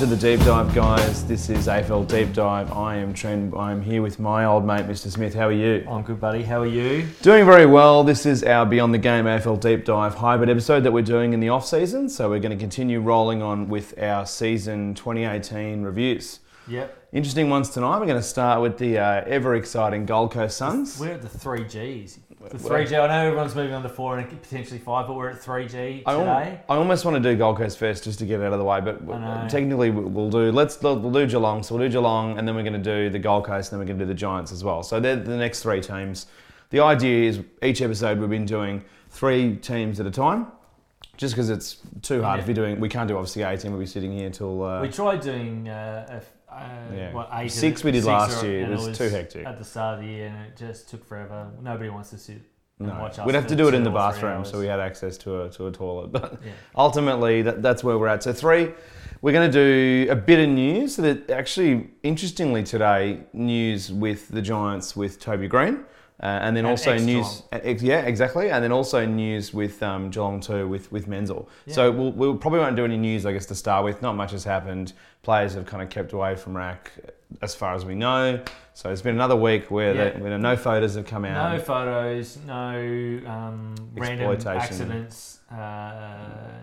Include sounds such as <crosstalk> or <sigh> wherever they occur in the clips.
to the deep dive, guys. This is AFL Deep Dive. I am Trent. I am here with my old mate, Mr. Smith. How are you? I'm good, buddy. How are you? Doing very well. This is our Beyond the Game AFL Deep Dive hybrid episode that we're doing in the off season. So we're going to continue rolling on with our season 2018 reviews. Yep. Interesting ones tonight. We're going to start with the uh, ever exciting Gold Coast Suns. We're at the three Gs. The three G. I know everyone's moving on to four and potentially five, but we're at three G I, al- today. I almost want to do Gold Coast first just to get it out of the way, but technically we- we'll do let's we'll do Geelong. So we'll do Geelong, and then we're going to do the Gold Coast, and then we're going to do the Giants as well. So they're the next three teams. The idea is each episode we've been doing three teams at a time, just because it's too hard Yeah. if you're doing. We can't do obviously eighteen. We'll be sitting here till uh, we tried doing uh, a uh, Yeah. what eight. Six we did six last or- year. and It was too hectic. at the start of the year, and it just took forever. Nobody wants to sit. and no. We'd have to do it in the bathroom, so we had access to a to a toilet, <laughs> but. Yeah. ultimately that, that's where we're at so three we're going to do a bit of news that actually interestingly today news with the giants with toby greene uh, and then And also news ex- yeah exactly. And then also news with um, Geelong too with with Menzel. So we'll, we'll probably won't do any news I guess to start with. Not much has happened. Players have kind of kept away from rack as far as we know. So it's been another week where, Yeah. where no photos have come out. No photos, no um, random accidents, uh,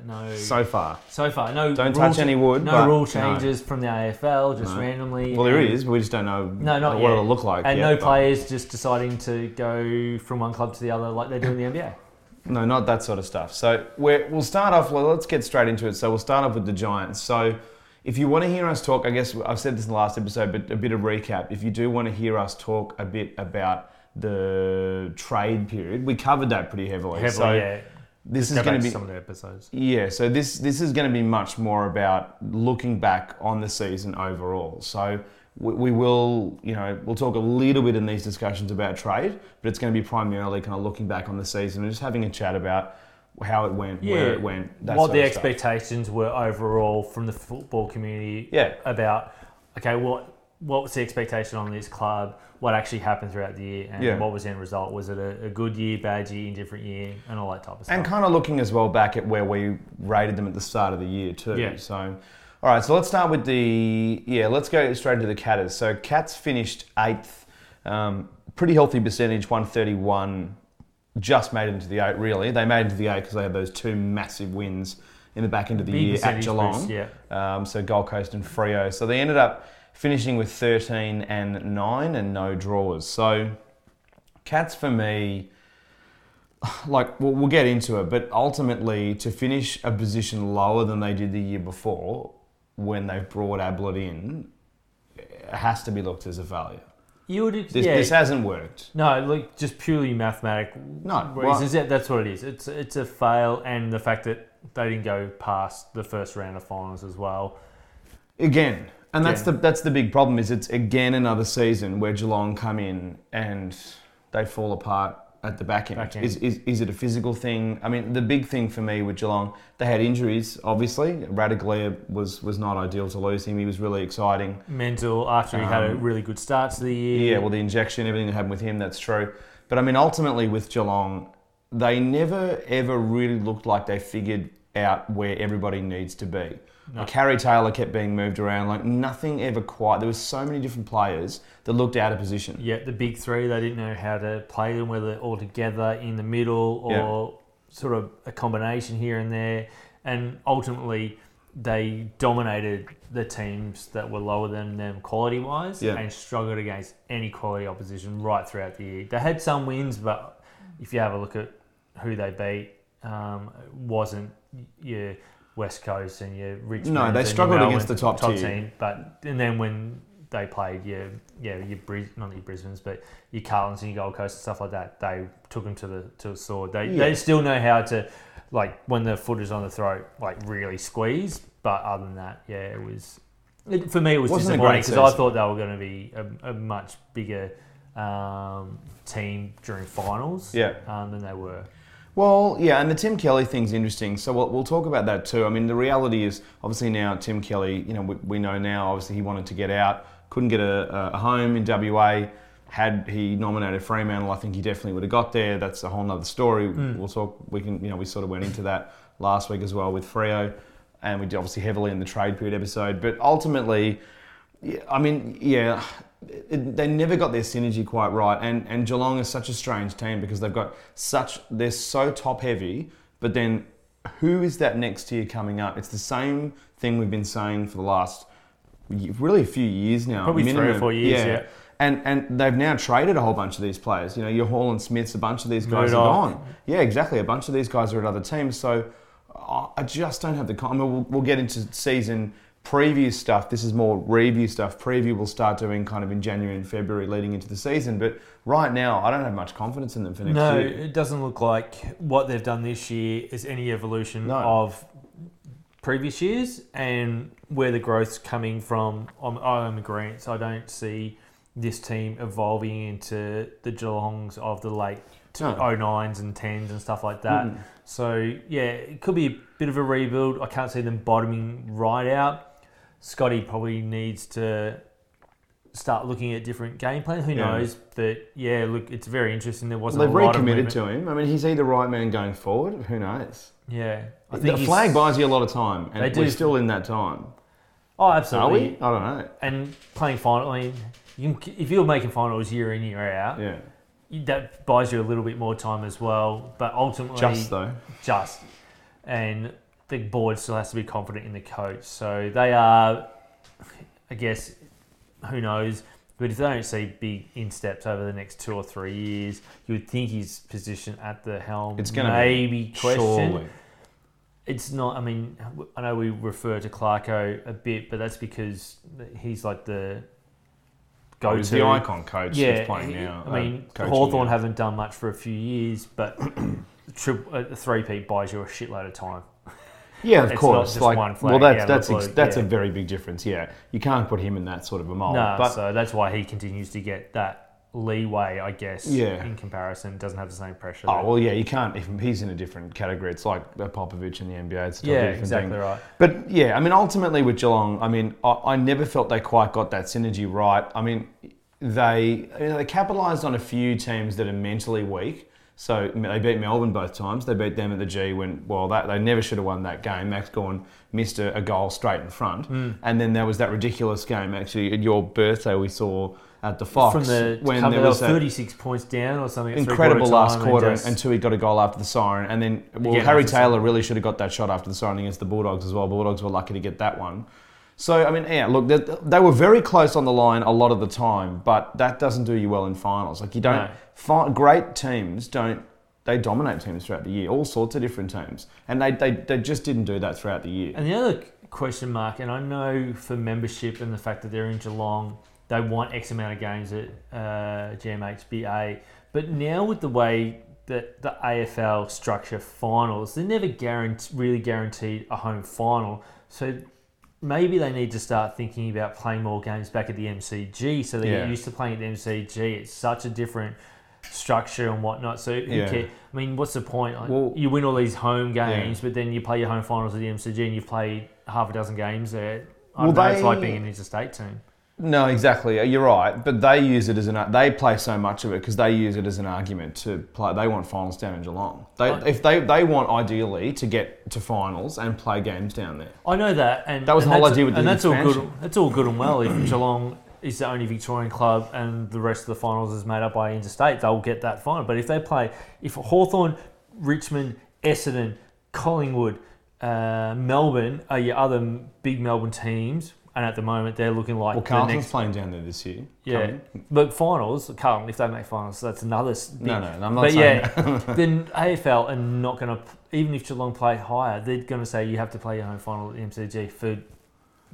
no. so far So far, no. Don't touch any wood, No rule no. changes from the AFL, just No. randomly. well there and, is but we just don't know No, not what yet. it'll look like And yet, no but- players just deciding to go from one club to the other like they do in the NBA. No, not that sort of stuff. So we're, we'll start off. Well, let's get straight into it. So we'll start off with the Giants. So if you want to hear us talk, I guess I've said this in the last episode, but a bit of recap. If you do want to hear us talk a bit about the trade period, we covered that pretty heavily. Heavily, so yeah. This Go is going to be some of the episodes. yeah, so this this is going to be much more about looking back on the season overall. So we, we will, you know, we'll talk a little bit in these discussions about trade, but it's going to be primarily kind of looking back on the season and just having a chat about how it went, where it went, that what the expectations were overall from the football community Yeah. about okay what what was the expectation on this club what actually happened throughout the year and Yeah. what was the end result was it a, a good year bad year indifferent year and all that type of stuff And kind of looking as well back at where we rated them at the start of the year too. Yeah. So, all right. So let's start with the yeah. Let's go straight into the Catters. So Cats finished eighth, um, pretty healthy percentage, one thirty one. Just made it into the eight. Really, they made it into the eight because they had those two massive wins in the back end of the Big year at Geelong. boost, yeah Um, so Gold Coast and Freo. So they ended up finishing with 13 and 9 and no draws. So Cats for me, <sighs> like we'll, we'll get into it, but ultimately to finish a position lower than they did the year before when they brought Ablett in, has to be looked as a failure. you would This, yeah this hasn't worked. no like just purely mathematical No, reasons yeah, that's what it is it's it's a fail and the fact that they didn't go past the first round of finals as well Again, and that's Again. the that's the big problem is it's again another season where Geelong come in and they fall apart at the back end. Back end. Is, is, is it a physical thing? I mean, the big thing for me with Geelong, they had injuries, obviously. Ratugolea was, was not ideal to lose him. He was really exciting. mental after he had a Um, really good start to the year Yeah, well, the injection, everything that happened with him, that's true. But I mean, ultimately with Geelong, they never ever really looked like they figured out where everybody needs to be. No. Harry Taylor kept being moved around, like nothing ever quite. There was so many different players that looked out of position. Yeah, the big three, they didn't know how to play them, whether all together in the middle or sort of a combination here and there. And ultimately, they dominated the teams that were lower than them quality wise Yeah. and struggled against any quality opposition right throughout the year. They had some wins, but if you have a look at who they beat, um, it wasn't your West Coast and your Richmond. No, they struggled against the top tier. team. But and then when they played your yeah your Bris, not your Brisbane's but your Carltons and your Gold Coast and stuff like that, they took them to the to the sword. They Yeah. they still know how to like when the foot is on the throat, like really squeeze. But other than that, yeah, it was. It, for me, it was Wasn't disappointing great because I thought they were going to be a, a much bigger um, team during finals Yeah. um, than they were. Well, yeah, and the Tim Kelly thing's interesting. So we'll, we'll talk about that too. I mean, the reality is obviously now Tim Kelly, you know, we, we know now obviously he wanted to get out, couldn't get a, a home in WA. Had he nominated Fremantle, I think he definitely would have got there. That's a whole nother story. Hmm. We'll talk. We can, you know, we sort of went into that last week as well with Freo. and we did obviously heavily in the trade period episode. But ultimately, I mean, yeah, it, they never got their synergy quite right. And and Geelong is such a strange team because they've got such they're so top heavy, but then who is that next year coming up? It's the same thing we've been saying for the last really a few years now. Probably three or four years, yeah. And and they've now traded a whole bunch of these players. You know, your Hall and Smiths, a bunch of these guys are gone. Yeah, exactly. A bunch of these guys are at other teams. So I just don't have the. I mean, we'll, we'll get into season preview stuff. This is more review stuff. Preview we'll start doing kind of in January and February leading into the season. But right now, I don't have much confidence in them for next No, year. it doesn't look like what they've done this year is any evolution No. of previous years and where the growth's coming from. I'm, I'm agreeing. So I don't see this team evolving into the Geelongs of the late No. 09s and 10s and stuff like that. Mm. So yeah, it could be a bit of a rebuild. I can't see them bottoming right out. Scotty probably needs to start looking at different game plans. Who Yeah. knows? But yeah, look, it's very interesting. There wasn't They've a lot of recommitted to him. I mean, he's either the right man going forward? Who knows? Yeah, I the think he's- flag buys you a lot of time, and we're still in that time. Oh, absolutely. Are we? I don't know. And playing final, I mean, you can, if you're making finals year in year out, Yeah, you- that buys you a little bit more time as well. But ultimately, just though. just. And the board still has to be confident in the coach. So they are, I guess, who knows. But if they don't see big insteps over the next two or three years, you would think his position at the helm It's going to maybe be questioned. surely. It's not. I mean, I know we refer to Clarko a bit, but that's because he's like the Oh, go-to. the icon coach yeah, playing now. I uh, mean, coaching Hawthorn haven't done much for a few years, but <clears throat> tri- a three-peat buys you a shitload of time. Yeah, of it's course. like, one well, that's of that's ex- that's a very big difference. Yeah, you can't put him in that sort of a mold. no, but so that's why he continues to get that leeway, I guess. Yeah. In comparison, doesn't have the same pressure. oh well, yeah, you can't. If he's in a different category, it's like Popovich in the NBA. It's yeah, different exactly thing. right. But yeah, I mean, ultimately with Geelong, I mean, I, I never felt they quite got that synergy right. I mean, they you know, they capitalised on a few teams that are mentally weak. So they beat Melbourne both times. They beat them at the G when well, that they never should have won that game. Max Gawn missed a, a goal straight in front, Hmm. and then there was that ridiculous game actually at your birthday we saw at the Fox From the when there was 36 points down or something. incredible last and quarter until he got a goal after the siren, and then well, Harry Taylor really should have got that shot after the siren against the Bulldogs as well. Bulldogs were lucky to get that one. So I mean, yeah, look, they, they were very close on the line a lot of the time, but that doesn't do you well in finals. Like you don't No. fi- great teams don't they dominate teams throughout the year, all sorts of different teams, and they they, they just didn't do that throughout the year. And the other question mark, and I know for membership and the fact that they're in Geelong, they want X amount of games at uh, GMHBA. But now with the way that the AFL structure finals, they're never guarant- really guaranteed a home final. So maybe they need to start thinking about playing more games back at the MCG so they Yeah. get used to playing at the MCG. It's such a different structure and whatnot. So who Yeah. I mean, what's the point? Like, Well- you win all these home Yeah. games, but then you play your home finals at the MCG and you've played half a dozen games there. I Well, don't know, it's they- like being an interstate team. No, exactly. You're right, but they use it as an they play so much of it because they use it as an argument to play. They want finals down in Geelong. They, I- if they they want ideally to get to finals and play games down there. I know that, and That was and the whole that's- idea with the and that's all good. That's all good and well. If Geelong is the only Victorian club and the rest of the finals is made up by interstate, they'll get that final. But if they play, if Hawthorn, Richmond, Essendon, Collingwood, uh, Melbourne are your other big Melbourne teams, and at the moment they're looking like Well, Carlton's next. playing down there this year. Yeah, Coming. but finals, Carlton, if they make finals, that's another. Big, No, no, I'm not but saying yeah, then <laughs> AFL are not going to, even if Geelong play higher, they're going to say you have to play your home final at the MCG for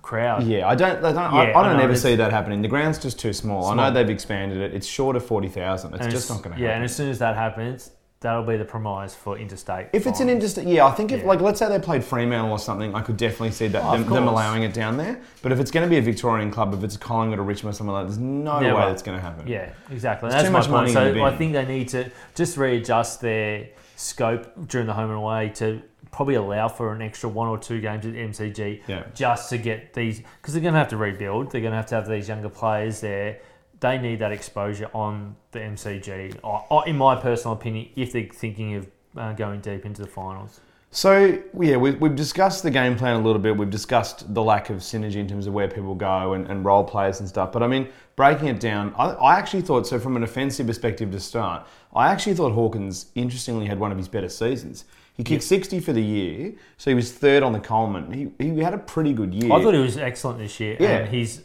crowd. Yeah, I don't. I don't, I, Yeah, I I don't know, ever see that happening. The ground's just too small. I know they've expanded it. It's short of forty thousand. It's And just as- not going to happen. Yeah, and as soon as that happens, that'll be the premise for interstate. If it's an finals. interstate, yeah, I think if Yeah. like let's say they played Fremantle or something, I could definitely see that Oh, of them, them course. allowing it down there. But if it's going to be a Victorian club, if it's a Collingwood or Richmond or something like that, there's no Never. way that's going to happen. Yeah, exactly. There's That's too my much point. money in So the I bin. think they need to just readjust their scope during the home and away to probably allow for an extra one or two games at MCG Yeah. just to get these because they're going to have to rebuild. They're going to have to have these younger players there. They need that exposure on the MCG. Or, or in my personal opinion, if they're thinking of uh, going deep into the finals. So yeah, we've, we've discussed the game plan a little bit. We've discussed the lack of synergy in terms of where people go and, and role players and stuff. But I mean, breaking it down, I, I actually thought so from an offensive perspective to start. I actually thought Hawkins interestingly had one of his better seasons. He kicked 60 for the year, so he was third on the Coleman. He, he had a pretty good year. I thought he was excellent this year. Yeah. And his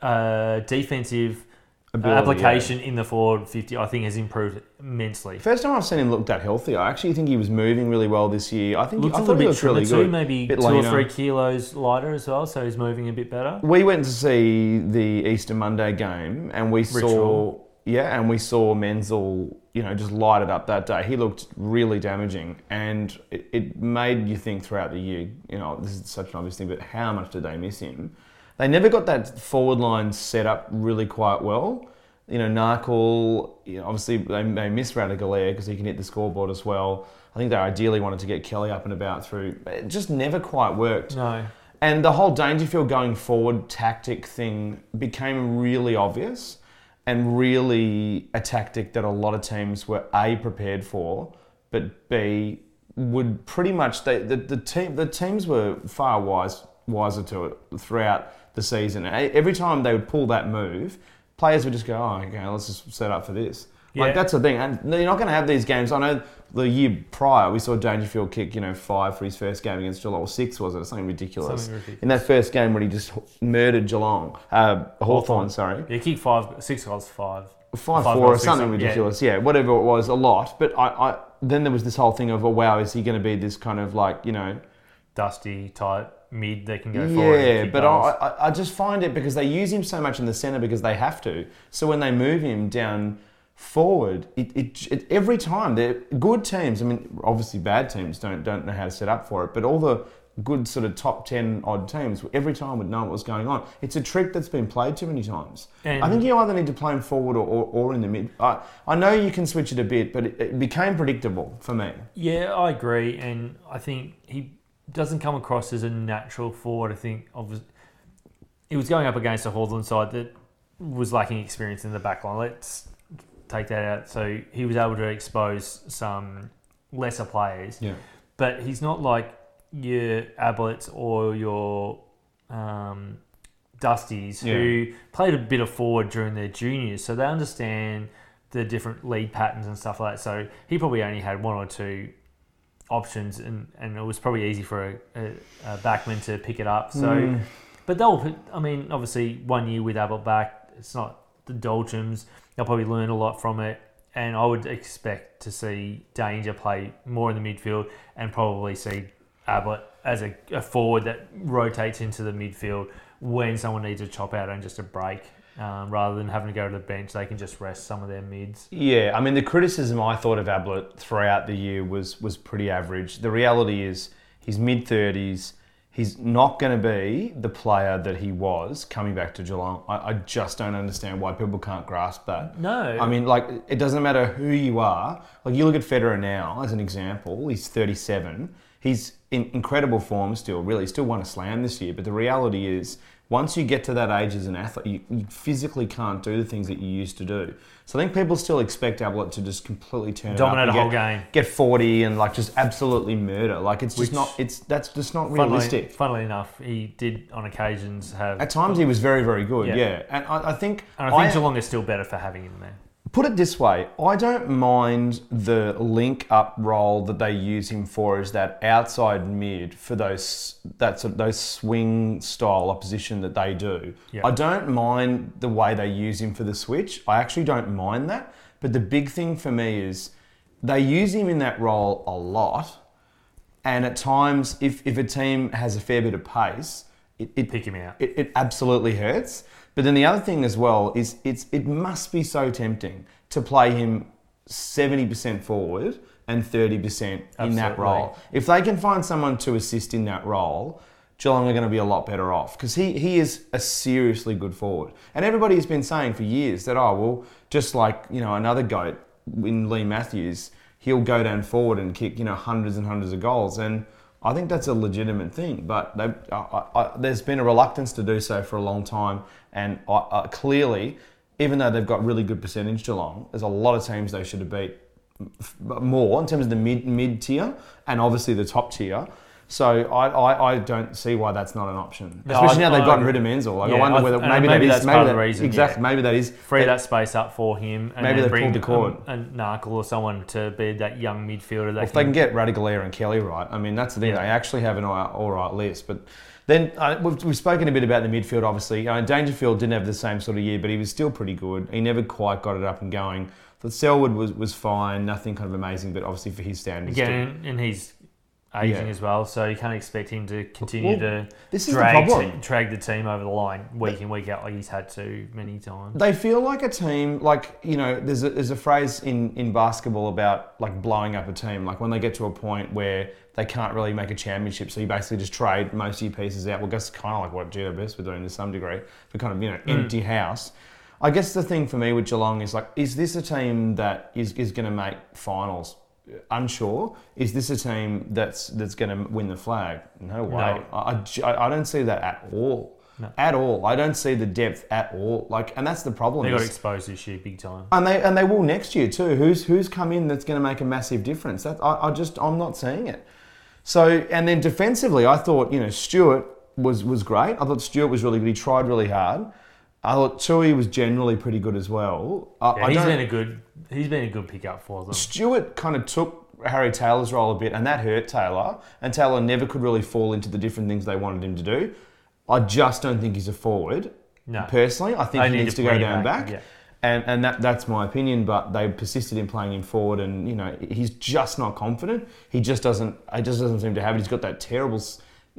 uh, defensive Ability, application in the forward 50, I think, has improved immensely. First time I've seen him look that healthy. I actually think he was moving really well this year. I think Looks I a thought little he bit looked really trimmer too, good. maybe Bit two or three kilos lighter as well, so he's moving a bit better. We went to see the Easter Monday game, and we saw yeah, and we saw Menzel, you know, just light it up that day. He looked really damaging, and it, it made you think throughout the year. You know, this is such an obvious thing, but how much did they miss him? They never got that forward line set up really quite well. You know, Narkle, you know, obviously they, they missed Ratugolea because he can hit the scoreboard as well. I think they ideally wanted to get Kelly up and about through. It just never quite worked. No. And the whole Dangerfield going forward tactic thing became really obvious and really a tactic that a lot of teams were A, prepared for, but B, would pretty much, they, the, the, team, the teams were far wise, wiser to it throughout the season. Every time they would pull that move, players would just go, oh, okay, let's just set up for this. Yeah. Like that's the thing, and you're not going to have these games. I know the year prior we saw Dangerfield kick, you know, five for his first game against Geelong, or six was it? Something ridiculous. Something ridiculous. In that first game when he just murdered Geelong, uh, Hawthorn, sorry, Yeah, kick five, six goals, five. five, Five four or goals, six, something yeah. ridiculous. Yeah. whatever it was, a lot. But I, I then there was this whole thing of, oh wow, is he going to be this kind of like you know Dusty type mid that can go forward. Yeah, but. I, I, just find it because they use him so much in the centre because they have to. So when they move him down forward, it, it, it every time they're good teams. I mean, obviously bad teams don't don't know how to set up for it, but all the good sort of top ten odd teams every time would know what was going on. It's a trick that's been played too many times. And- I think you either need to play him forward or, or, or in the mid. I, I know you can switch it a bit, but it, it became predictable for me. Yeah, I agree, and I think he doesn't come across as a natural forward. I think of he was going up against a Hawthorn side that was lacking experience in the back line. Let's take that out. So he was able to expose some lesser players, Yeah. but he's not like your Ablets or your um, Dusties who played a bit of forward during their juniors, so they understand the different lead patterns and stuff like that. So he probably only had one or two options, and, and it was probably easy for a, a, a backman to pick it up. So, Mm. but they'll, I mean, obviously one year with Ablett back, it's not the Dolchums. They'll probably learn a lot from it. And I would expect to see Danger play more in the midfield and probably see Ablett as a, a forward that rotates into the midfield when someone needs a chop out and just a break. Um, rather than having to go to the bench, they can just rest some of their mids. Yeah, I mean the criticism I thought of Ablett throughout the year was was pretty average. The reality is he's mid thirties. He's not going to be the player that he was coming back to Geelong. I, I just don't understand why people can't grasp that. No, I mean, like it doesn't matter who you are. Like you look at Federer now as an example. He's 37. He's in incredible form still. Really, He still won a slam this year. But the reality is, once you get to that age as an athlete, you, you physically can't do the things that you used to do. So I think people still expect Ablett to just completely turn Dominate a whole get, game. get 40 and like just absolutely murder. Like it's just not. It's that's just not funnily, realistic. funnily enough, he did on occasions have. At times he was very very good. Yeah. Yeah, and I, I think and I think Geelong is still better for having him there. Put it this way, I don't mind the link up role that they use him for as that outside mid for those that's those swing style opposition that they do. Yeah. I don't mind the way they use him for the switch. I actually don't mind that. But the big thing for me is they use him in that role a lot. And at times, if, if a team has a fair bit of pace, it, it Pick him out. it, it absolutely hurts. But then the other thing as well is it's it must be so tempting to play him seventy percent forward and thirty percent in that role. If they can find someone to assist in that role, Geelong are going to be a lot better off because he he is a seriously good forward. And everybody's been saying for years that oh well, just like you know another goat in Leigh Matthews, he'll go down forward and kick you know hundreds and hundreds of goals and. I think that's a legitimate thing, but I, I, there's been a reluctance to do so for a long time, and I, clearly, even though they've got really good percentage Geelong, there's a lot of teams they should have beat more in terms of the mid mid tier and obviously the top tier. So I, I, I don't see why that's not an option, No, especially I- now they've gotten rid of Menzel. Like I wonder whether maybe, maybe that that's is maybe that, reason, exactly yeah. maybe that is Free that- that space up for him, and Maybe they bring pulled the cord. A, a Narkle or someone to be that young midfielder. That If they can get Ratugolea and Kelly right, I mean, that's the thing. Yeah. They actually have an all right list. But then uh, we've, we've spoken a bit about the midfield, obviously. Uh, Dangerfield didn't have the same sort of year, but he was still pretty good. He never quite got it up and going. But Selwood was, was fine, nothing kind of amazing, but obviously for his standards. again, still- and he's aging Yeah. as well, so you can't expect him to continue Well, to this is the drag, te- drag the team over the line week in week out like he's had to many times. They feel like a team, like, you know, there's a, there's a phrase in, in basketball about like blowing up a team. Like when they get to a point where they can't really make a championship, so you basically just trade most of your pieces out. Well, that's kind of like what GWS were doing to some degree, for kind of, you know, hmm. empty house. I guess the thing for me with Geelong is like, is this a team that is, is going to make finals? Unsure. Is this a team that's that's going to win the flag? No way. No. I, I I don't see that at all. No. At all. I don't see the depth at all. Like, and that's the problem. They got exposed this year big time. and they and they will next year too. Who's who's come in that's going to make a massive difference? That I, I just I'm not seeing it. So and then defensively, I thought you know Stewart was was great. I thought Stewart was really good. He tried really hard. I thought Tuohy was generally pretty good as well. I, Yeah, I he's been a good he's been a good pickup for them. Stewart kind of took Harry Taylor's role a bit, and that hurt Taylor. And Taylor never could really fall into the different things they wanted him to do. I just don't think he's a forward. No. Personally, I think They he need needs to to, go down back, back. yeah. And, and that, that's my opinion, but they persisted in playing him forward, and you know he's just not confident. He just doesn't. He just doesn't seem to have it. He's got that terrible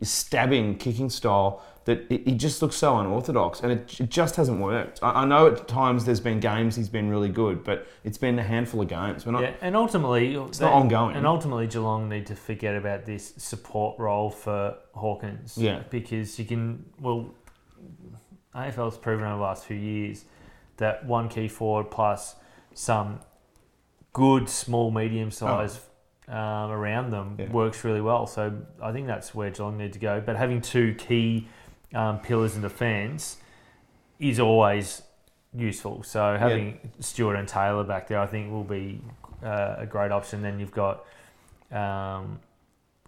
stabbing kicking style that it, he just looks so unorthodox, and it, it just hasn't worked. I, I know at times there's been games he's been really good, but it's been a handful of games. We're not. Yeah, and ultimately, it's not ongoing. And ultimately, Geelong need to forget about this support role for Hawkins. Yeah. because you can. Well, AFL's proven over the last few years that one key forward plus some good small medium size um, around them Oh. Yeah. works really well. So I think that's where Geelong need to go. But having two key um, pillars in defence is always useful. So having Stewart and Taylor back there, I think, will be uh, a great option. Then you've got um,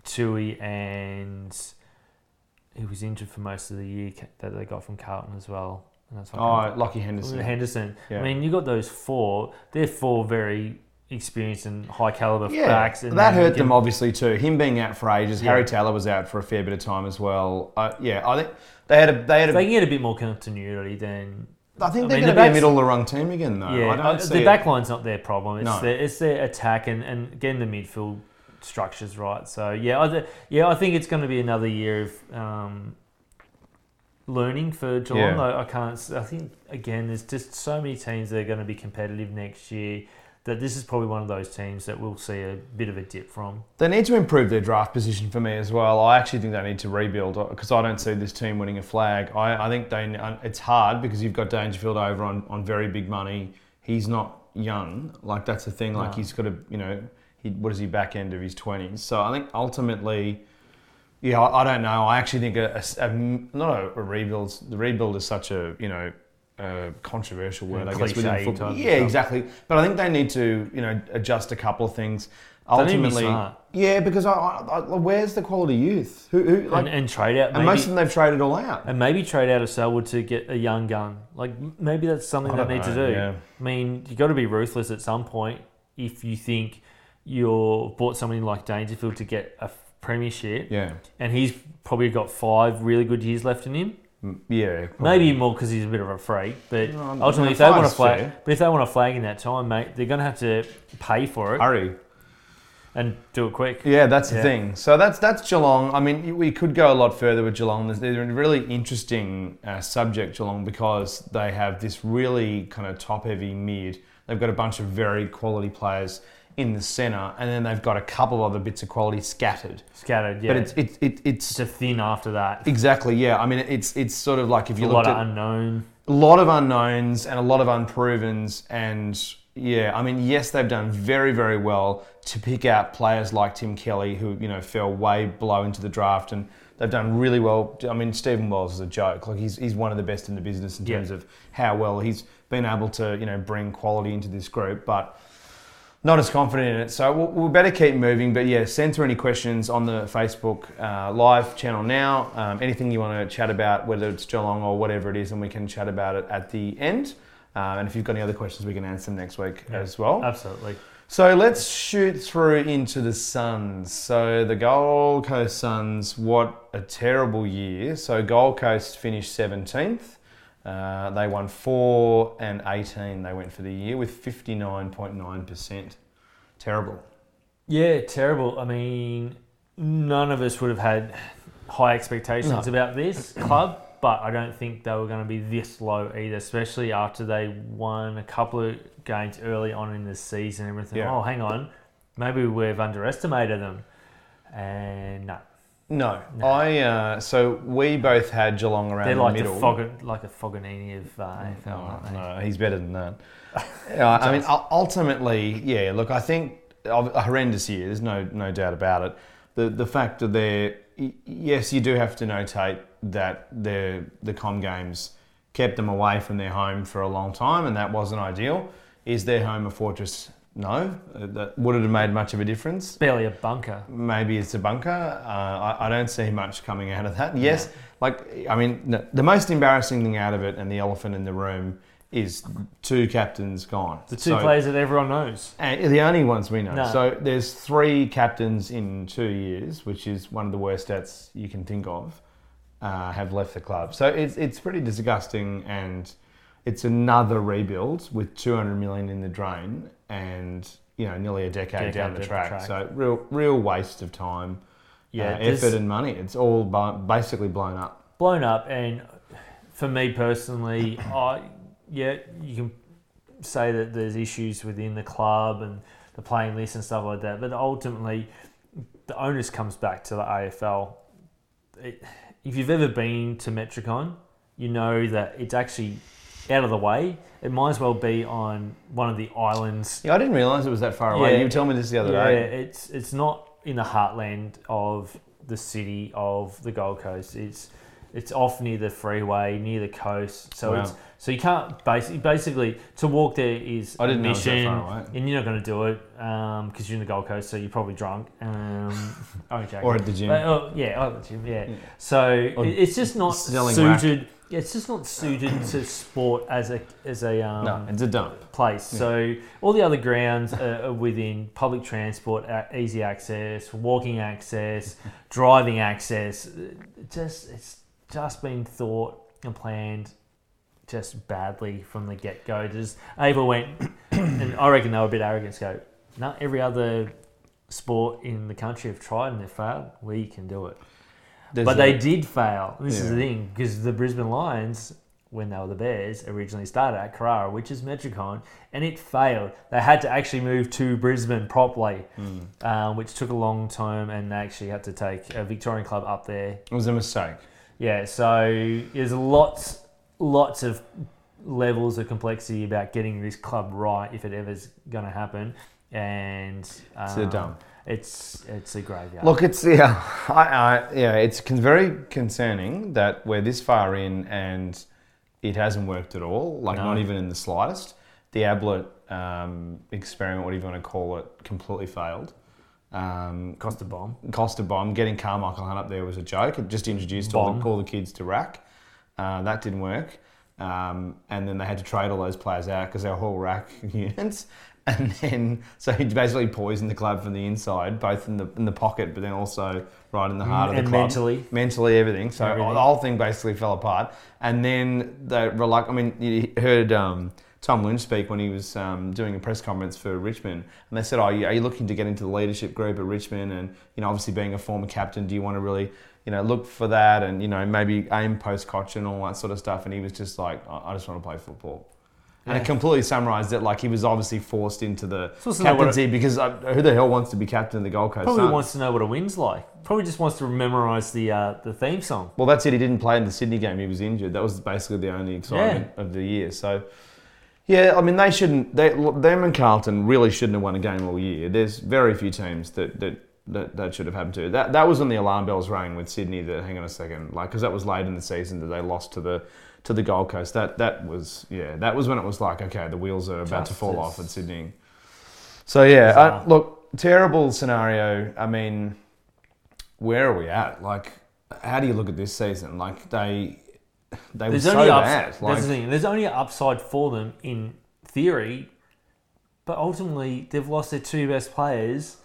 Tuohy and he was injured for most of the year that they got from Carlton as well. And that's Oh, Lachie Henderson. Henderson. Yeah. I mean, you've got those four. They're four very experienced and high caliber Yeah, backs. And that hurt them obviously too. Him being out for ages. Yeah. Harry Taylor was out for a fair bit of time as well. Uh, yeah, I think they had a. They had a. they can get a bit more continuity, then I think I they're going the to be a middle of the rung team again though. yeah, I don't uh, see the it. back line's not their problem. It's No. their it's their attack and, and getting the midfield structures right. So yeah, I, yeah, I think it's going to be another year of um, learning for Geelong. Yeah. I, I can't. I think again, there's just so many teams that are going to be competitive next year. That this is probably one of those teams that we'll see a bit of a dip from. They need to improve their draft position for me as well. I actually think they need to rebuild because I don't see this team winning a flag. I, I think they. Uh, it's hard because you've got Dangerfield over on, on very big money. He's not young. Like that's the thing. Like No. he's got a you know he what is he back end of his twenties. So I think ultimately. Yeah, I, I don't know. I actually think a, a- a- not a, a rebuild. The rebuild is such a you know a controversial word. Yeah, I guess within football. Yeah, exactly. But I think they need to you know adjust a couple of things. Don't need to be Ultimately, yeah, because I, I, I, where's the quality youth? Who, who like, and, and trade out. and most of them they've traded all out. and maybe trade out of Selwood to get a young gun. Like maybe that's something they need to know, do. yeah. I mean, you have got to be ruthless at some point if you think you're bought somebody like Dangerfield to get a premiership, Yeah, and he's probably got five really good years left in him. Mm, yeah. probably. Maybe more because he's a bit of a freak, but No, ultimately, if they want to flag, fair. but if they want to flag in that time, mate, they're going to have to pay for it hurry. and do it quick. Yeah, that's the thing. So that's that's Geelong. I mean, we could go a lot further with Geelong. They're a really interesting uh, subject, Geelong, because they have this really kind of top-heavy mid. They've got a bunch of very quality players in the centre, and then they've got a couple of other bits of quality scattered. Scattered, yeah. But it's it, it, it's it's a thin after that. exactly yeah. I mean, it's it's sort of like if you a lot of unknown. a lot of unknowns and a lot of unprovens and yeah i mean yes they've done very very well to pick out players like tim kelly who you know fell way below into the draft and they've done really well i mean stephen wells is a joke like he's, he's one of the best in the business in Yeah. terms of how well he's been able to you know bring quality into this group but not as confident in it. So we'll, we'll better keep moving. But yeah, send through any questions on the Facebook uh, live channel now. Um, anything you want to chat about, whether it's Geelong or whatever it is, and we can chat about it at the end. Uh, and if you've got any other questions, we can answer them next week Yeah. as well. Absolutely. So let's shoot through into the Suns. So the Gold Coast Suns, what a terrible year. So Gold Coast finished 17th. Uh, they won 4 and 18 they went for the year with 59.9%. Terrible. Yeah, terrible. I mean, none of us would have had high expectations No. about this <clears throat> club, but I don't think they were going to be this low either, especially after they won a couple of games early on in the season and everything. Yeah. Oh, hang on. Maybe we've underestimated them. And no, No, No. I. Uh, so we both had Geelong around they're the middle. the Fog- like a Foganini of uh, AFL, No, aren't they? no, he's better than that. <laughs> Yeah, I mean, ultimately, yeah. Look, I think a horrendous year. There's no no doubt about it. The the fact that they're yes, you do have to notate that the the com games kept them away from their home for a long time, and that wasn't ideal. Is their home a fortress? No. Uh, That would it have made much of a difference? Barely a bunker. maybe it's a bunker. Uh, I, I don't see much coming out of that. Yes, like I mean, the most embarrassing thing out of it, and the elephant in the room, is two captains gone. The two So- players that everyone knows. and the only ones we know. No. So there's three captains in two years, which is one of the worst stats you can think of, uh, have left the club. So it's it's pretty disgusting, and it's another rebuild with 200 million in the drain, and you know nearly a decade, Decade down the track. track. So real real waste of time, Yeah, uh, effort, and money. It's all basically blown up. blown up and for me personally I yeah you can say that there's issues within the club and the playing list and stuff like that but ultimately the onus comes back to the AFL it, if you've ever been to Metricon you know that it's actually out of the way it might as well be on one of the islands Yeah, I didn't realise it was that far away. Yeah. You were telling me this the other yeah, day. Yeah, it's it's not in the heartland of the city of the Gold Coast. It's it's off near the freeway, near the coast. So Wow. it's so you can't basically basically to walk there is I didn't know it was that far away. and you're not going to do it because you're in the Gold Coast, so you're probably drunk. Um, <laughs> oh, joking. Or at the gym. But, oh, yeah, or at the gym. Yeah. So Or it- it's just not selling whack. suited. Yeah, it's just not suited to sport as a as a um, no, it's a dump. place. So all the other grounds are, are within public transport, a- easy access, walking access, <laughs> driving access. It Just it's just been thought and planned just badly from the get go. Just Ava went, <coughs> and I reckon they were a bit arrogant. To go, no, every other sport in the country have tried and they've failed. We can do it. There's But a- they did fail. This is the thing because the Brisbane Lions, when they were the Bears, originally started at Carrara, which is Metricon, and it failed. They had to actually move to Brisbane properly, Mm. um, which took a long time, and they actually had to take a Victorian club up there. It was a mistake. Yeah, so there's lots, lots of levels of complexity about getting this club right if it ever's going to happen, and um, It's a dump. It's it's a graveyard. Look, it's yeah, I, I, yeah, it's con- very concerning that we're this far in and it hasn't worked at all. Like No. not even in the slightest. The Ablett um, experiment, whatever you want to call it, completely failed. Um, cost a bomb. cost a bomb. Getting Karmichael Hunt up there was a joke. It just introduced all the, all the kids to rack. Uh, that didn't work. Um, and then they had to trade all those players out because they were all rack <laughs> units. And then, so he basically poisoned the club from the inside, both in the in the pocket, but then also right in the heart of and the club mentally. mentally everything. So Everything. the whole thing basically fell apart. And then they were like, I mean, you heard um, Tom Lynch speak when he was um, doing a press conference for Richmond, and they said, "Oh, are you looking to get into the leadership group at Richmond? And you know, obviously being a former captain, do you want to really?" You know, look for that, and you know, maybe aim post coach and all that sort of stuff. And he was just like, "I I just want to play football." And it completely summarised it. Like he was obviously forced into the Supposed to know what captaincy because uh, who the hell wants to be captain of the Gold Coast? Probably Suns? wants to know what a win's like. Probably just wants to memorise the uh, the theme song. Well, that's it. He didn't play in the Sydney game. He was injured. That was basically the only excitement of the year. So, yeah, I mean, they shouldn't. They, them and Carlton really shouldn't have won a game all year. There's very few teams that that. That, that should have happened to. That that was when the alarm bells rang with Sydney. That hang on a second, like because that was late in the season that they lost to the to the Gold Coast. That that was yeah. That was when it was like okay, the wheels are about to fall off at Sydney. So yeah, uh, look, terrible scenario. I mean, where are we at? Like, how do you look at this season? Like they, they were There's so only ups- bad. that's the thing. There's only an upside for them in theory, but ultimately they've lost their two best players,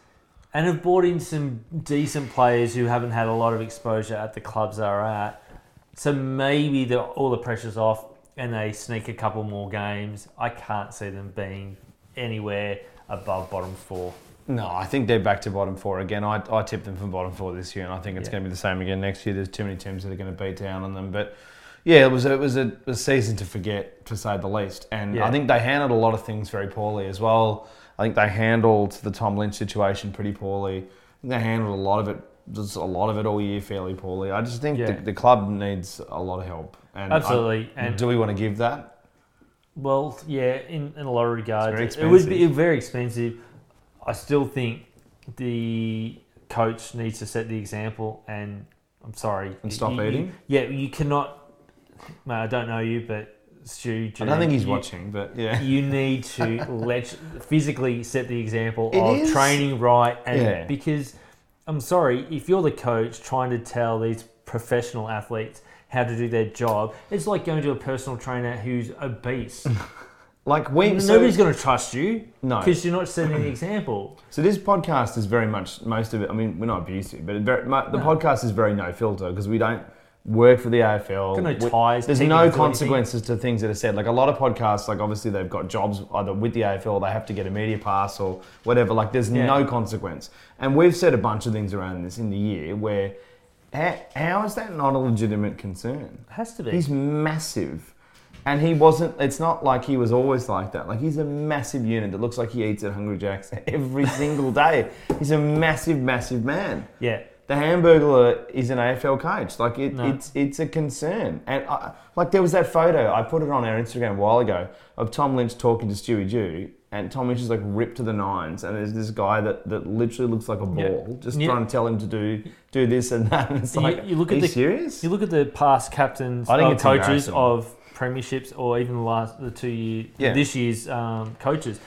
and have brought in some decent players who haven't had a lot of exposure at the clubs they're at. So maybe the, all the pressure's off, and they sneak a couple more games. I can't see them being anywhere above bottom four. no, I think they're back to bottom four again. I, I tipped them for bottom four this year, and I think it's Yeah. going to be the same again next year. There's too many teams that are going to beat down on them, but. Yeah, it was a, it was a, a season to forget, to say the least. And Yeah. I think they handled a lot of things very poorly as well. I think they handled the Tom Lynch situation pretty poorly. I think they handled a lot of it, just a lot of it all year fairly poorly. I just think Yeah. the, the club needs a lot of help. And I- Absolutely, and do we want to give that? Well, yeah, in, in a lot of regards, very it would be very expensive. I still think the coach needs to set the example, and I'm sorry, And stop you- you- eating? yeah, you cannot. Mate, I don't know you, but Stu, I don't think he's you- watching, but yeah. You <laughs> need to let physically set the example It of is- training right, and Yeah. because I'm sorry, if you're the coach trying to tell these professional athletes how to do their job, it's like going to a personal trainer who's obese. <laughs> Like we, so, Nobody's going to trust you No. because you're not setting the <clears throat> example. so this podcast is very much most of it. I mean, we're not abusive, but it very, the No. podcast is very no filter because we don't work for the AFL. Got no ties, There's no consequences to things that are said. Like a lot of podcasts, like obviously they've got jobs either with the AFL, they have to get a media pass or whatever. Like there's Yeah. no consequence. And we've said a bunch of things around this in the year where how, how is that not a legitimate concern? It has to be. He's massive. And he wasn't, it's not like he was always like that. Like he's a massive unit that looks like he eats at Hungry Jack's <laughs> every single day. He's a massive, massive man. yeah. The Hamburglar is an AFL coach. Like it, No. it's it's a concern. And I, like there was that photo I put it on our Instagram a while ago of Tom Lynch talking to Stewie Dew, and Tom Lynch is like ripped to the nines, and there's this guy that, that literally looks like a Yeah. ball, just Yeah. trying to tell him to do do this and that. And it's You- like, you look are at you the- serious? You look at the past captains, I think coaches of premierships, or even the last the two year Yeah. this year's um, coaches.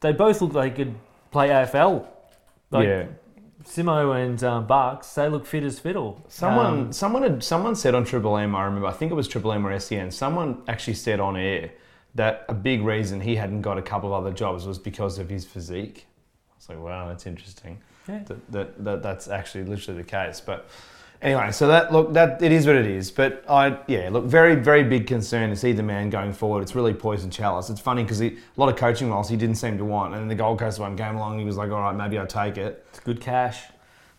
They both look like they could play AFL. Like yeah. Simo and um, Bucks, they look fit as fiddle. Someone, Um, someone had, someone said on Triple M. I remember. I think it was Triple M or SEN. Someone actually said on air that a big reason he hadn't got a couple of other jobs was because of his physique. I was like, wow, that's interesting. Yeah. That, that, that that's actually literally the case. But anyway, so that look, that it is what it is. But I, yeah, look, very, very big concern to see the man going forward. It's really poison chalice. It's funny because a lot of coaching roles he didn't seem to want, and then the Gold Coast one came along. He was like, all right, maybe I'll take it. it's good cash.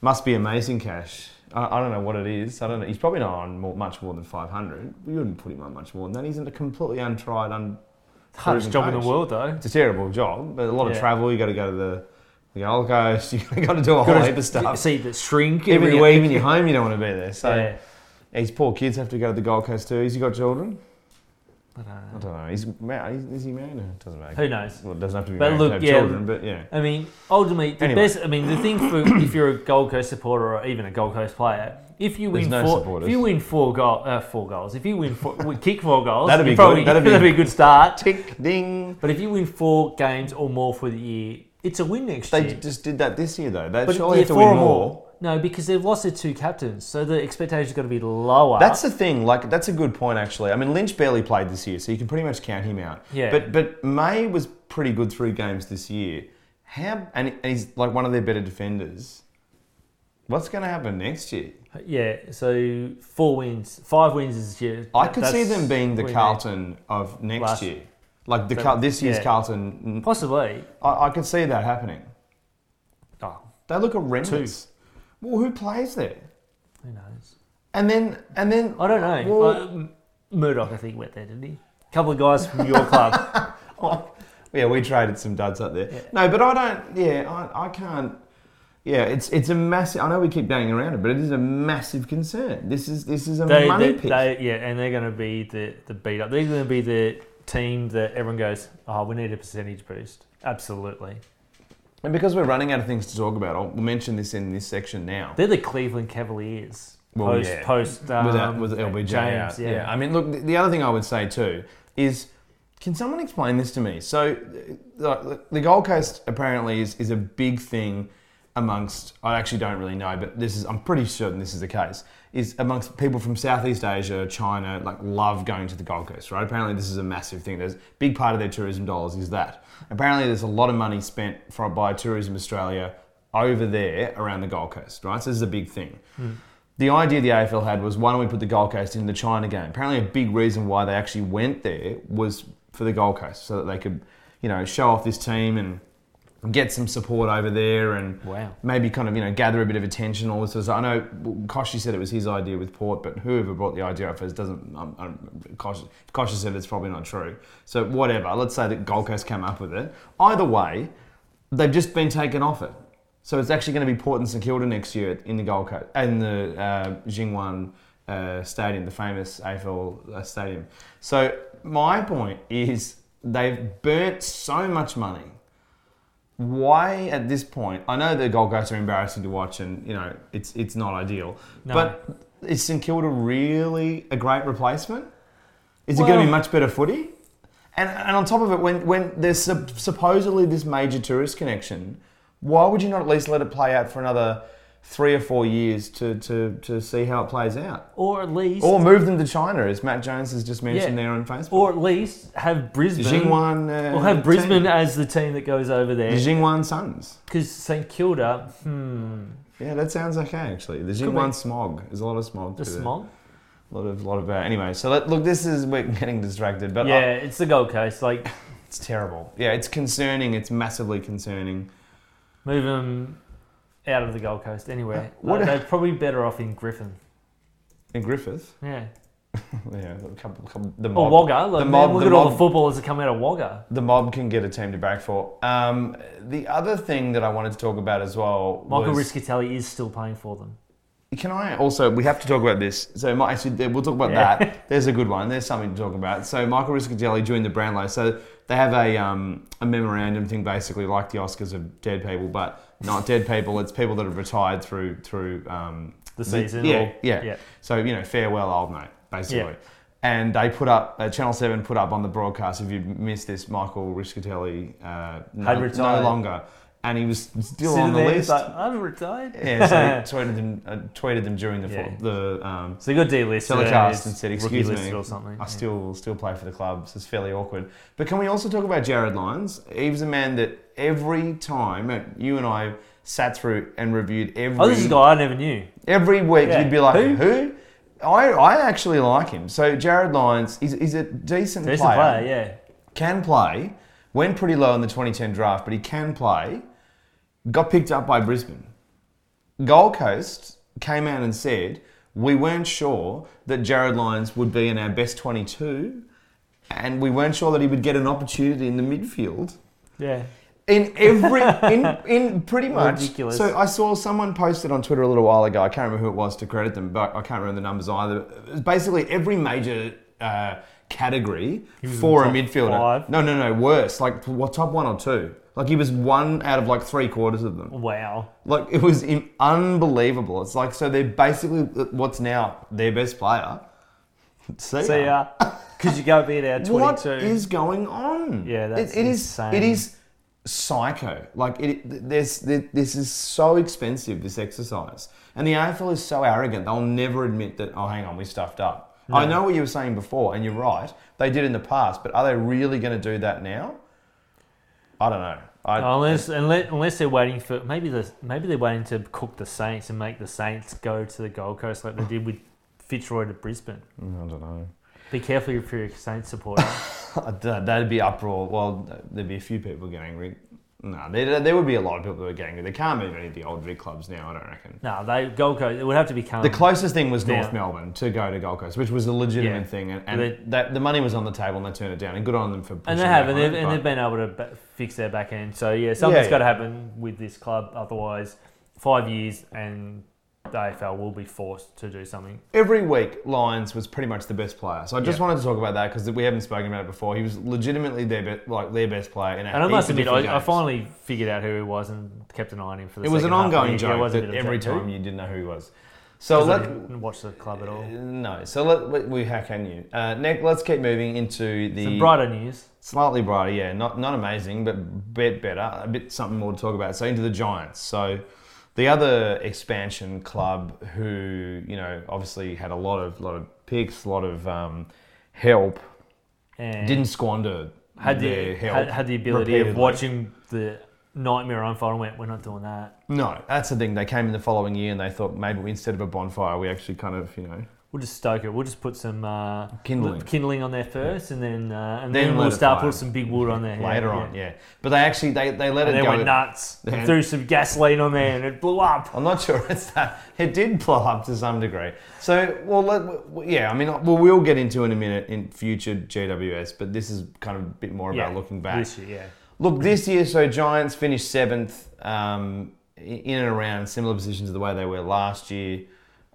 Must be amazing cash. I, I don't know what it is. I don't know. He's probably not on more, much more than 500. We wouldn't put him on much more than that. He's in a completely untried, un. Hardest job in the world, though. It's a terrible job, but a lot of travel. You got to go to the, the Gold Coast. <laughs> You got to do a whole heap of stuff. See the shrink Even, every week. even your home, you don't want to be there. <laughs> So yeah. his poor kids have to go to the Gold Coast too. Has he got children? I don't I know. don't know. He's married. Is he married? No, it doesn't matter. Who knows? Well, it doesn't have to be But married look, to have yeah. children, but yeah. I mean, ultimately, the Anyway. best. I mean, the thing for <coughs> if you're a Gold Coast supporter or even a Gold Coast player, if you There's win no four, supporters. if you win four goal, uh, four goals, if you win four, <laughs> we kick four goals, That'd be probably, good. That'd be- a good start. Tick ding. But if you win four games or more for the year, it's a win next They year. They just did that this year though. They But surely yeah, have to win or more. No, because they've lost their two captains, so the expectation's got to be lower. That's the thing. Like that's a good point actually. I mean, Lynch barely played this year, so you can pretty much count him out. Yeah. But but May was pretty good through games this year. How and he's like one of their better defenders. What's going to happen next year? Uh, yeah. So four wins, five wins this year. I could see them being the Carlton of next Last- year. Like the Car- this year's yeah. Carlton. need. Possibly. I, I could see that happening. Oh, They look horrendous. Well, who plays there? who knows? And then and then I don't know. Well- Uh, M- Murdoch, I think, went there, didn't he? A couple of guys from your club. <laughs> Yeah, we traded some duds up there. No, but I don't. Yeah, I, I can't. Yeah, it's it's a massive. I know we keep banging around it, but it is a massive concern. This is this is a They, money they, pit. they, yeah, and they're going to be the, the beat up. They're going to be the team that everyone goes, oh, we need a percentage boost. Absolutely. and because we're running out of things to talk about, I'll we'll mention this in this section now. They're the Cleveland Cavaliers. Well, post, yeah. post um, Without, with LBJ James, out. Yeah. I mean, look, the, the other thing I would say too is Can someone explain this to me? So, the, the Gold Coast apparently is, is a big thing amongst. I actually don't really know, but this is. I'm pretty certain this is the case. Is amongst people from Southeast Asia, China, like love going to the Gold Coast, right? Apparently, this is a massive thing. There's a big part of their tourism dollars is that. Apparently, there's a lot of money spent for, by Tourism Australia over there around the Gold Coast, right? So this is a big thing. Hmm. The idea the AFL had was why don't we put the Gold Coast in the China game? Apparently, a big reason why they actually went there was for the Gold Coast, so that they could, you know, show off this team and get some support over there and Wow. maybe kind of you know gather a bit of attention. All this. sort of stuff. I know Kochie said it was his idea with Port, but whoever brought the idea up first doesn't. Um, um, Kochie, Kochie said it's probably not true. So whatever. Let's say that Gold Coast came up with it. Either way, they've just been taken off it. So it's actually going to be Port and St Kilda next year in the Gold Coast in the uh, Jiangwan uh, Stadium, the famous AFL uh, stadium. So my point is they've burnt so much money. Why at this point? I know the Gold Coast are embarrassing to watch, and you know it's it's not ideal. No. But is St Kilda really a great replacement? Is it going to be much better footy? And, and on top of it, when, when there's supposedly this major tourist connection, why would you not at least let it play out for another three or four years to, to, to see how it plays out? Or at least, Or move them to China, as Matt Jones has just mentioned Yeah. there on Facebook. or at least have Brisbane. Jiangwan. Uh, Or have Brisbane team. as the team that goes over there. The. Jiangwan Suns. Because St Kilda, hmm, Yeah, that sounds okay actually. The Could Jiangwan smog. There's a lot of smog. the smog. A lot of, lot of. Uh, anyway, so let, look, this is we're getting distracted, but I- Yeah, it's the Gold Coast. Like, <laughs> it's terrible. Yeah, it's concerning. It's massively concerning. move them out of the Gold Coast anywhere. <laughs> What- Like, they're probably better off in Griffin. In Griffith, Yeah. <laughs> yeah, a couple, couple, the Or mob, Wagga. Look, the man, mob- look the at all the footballers that come out of Wagga. the mob can get a team to back for. Um, the other thing that I wanted to talk about as well Michael was, Rischitelli is still playing for them. Can I also? We have to talk about this. So, my, actually, we'll talk about Yeah. that. <laughs> There's a good one. There's something to talk about. So, Michael Rischitelli joined the Brownlow. So, they have a um, a memorandum thing, basically like the Oscars of dead people, but not dead people. It's people that have retired through through um, The season. Yeah, or, yeah. yeah. So you know, farewell, old mate, basically. Yeah. And they put up uh, Channel Seven put up on the broadcast. If you missed this, Michael Rischitelli uh, no, no longer, and he was still Sitting on the there, list. like, I'm retired. yeah, so he <laughs> tweeted them, uh, tweeted them during the Yeah. the um, So you got delisted. telecast as and said, rookie "Excuse listed me, or something. I Yeah. still still play for the club." So it's fairly awkward. But can we also talk about Jarrod Lyons? He was a man that every time uh, you and I sat through and reviewed every Oh, this is a guy I never knew. every week, Yeah. you'd be like, Who? "Who?" I, I actually like him. So Jarrod Lyons, he's, he's a decent, player, yeah. can play. Went pretty low in the 2010 draft, but he can play. Got picked up by Brisbane. Gold Coast came out and said, we weren't sure that Jarrod Lyons would be in our best 22, and we weren't sure that he would get an opportunity in the midfield. Yeah. In every, <laughs> in, in pretty much. Ridiculous. So I saw someone posted on Twitter a little while ago. I can't remember who it was to credit them, but I can't remember the numbers either. It was basically every major uh, category for a midfielder. five? No, no, no, worse. Like what top one or two. Like he was one out of like three quarters of them. Wow. Like it was im- unbelievable. It's like so they're basically uh, what's now their best player. <laughs> See, So ya. yeah, <laughs> because you go beat our 22. What is going on? Yeah, that's it, it is. insane. It is psycho. Like it. There's. This is so expensive. This exercise, and the AFL is so arrogant. They'll never admit that. Oh, hang on, we stuffed up. I know what you were saying before, and you're right. They did in the past, but are they really going to do that now? I don't know. I, Unless, unless, unless they're waiting for maybe the maybe they're waiting to cook the Saints and make the Saints go to the Gold Coast like they did with Fitzroy to Brisbane. <laughs> Mm, I don't know. Be careful if you're a Saints supporter. <laughs> That- That'd be uproar. Well, there'd be a few people getting angry. No, there, there would be a lot of people that are getting angry. They can't move any of the old Vic clubs now, I don't reckon. no, they Gold Coast. It would have to be become The closest thing was North Yeah. Melbourne to go to Gold Coast, which was a legitimate Yeah. thing, and, and They- that, the money was on the table, and they turned it down. And good on them for pushing and they have, and they've, it, and they've been able to ba- fix their back end. So yeah, something's Yeah, got to happen with this club. Otherwise, five years and the AFL will be forced to do something. every week Lyons was pretty much the best player. So I just Yeah. wanted to talk about that because we haven't spoken about it before. He was legitimately their be- like their best player. And I must admit, I, I finally figured out who he was and kept an eye on him for the. It was an half ongoing joke it was that bit of a every joke too. time you didn't know who he was. So let didn't watch the club at all. no. So let we- we how can you? Uh, Nick, let's keep moving into the Some brighter news. Slightly brighter, yeah. Not not amazing, but a bit better. A bit something more to talk about. So into the Giants. So the other expansion club who you know obviously had a lot of lot of picks, a lot of um, help, And didn't squander had their the help. had, had the ability of watching the nightmare unfold and went, we're not doing that. No, that's the thing. They came in the following year and they thought maybe instead of a bonfire, we actually kind of you know We'll just stoke it. We'll just put some uh, Kindling. kindling on there first, and then uh, and Then then, we'll start putting some big wood on there later yeah. on, yeah. But they actually they, they let And it then go. went nuts. Yeah. And threw some gasoline on there, and it blew up. I'm not sure it's that. It did blow up to some degree. So, well, let, yeah, I mean, well, we'll get into in a minute in future GWS, but this is kind of a bit more about looking back. This year, yeah. Look, this year, so Giants finished seventh, um, in and around similar positions to the way they were last year.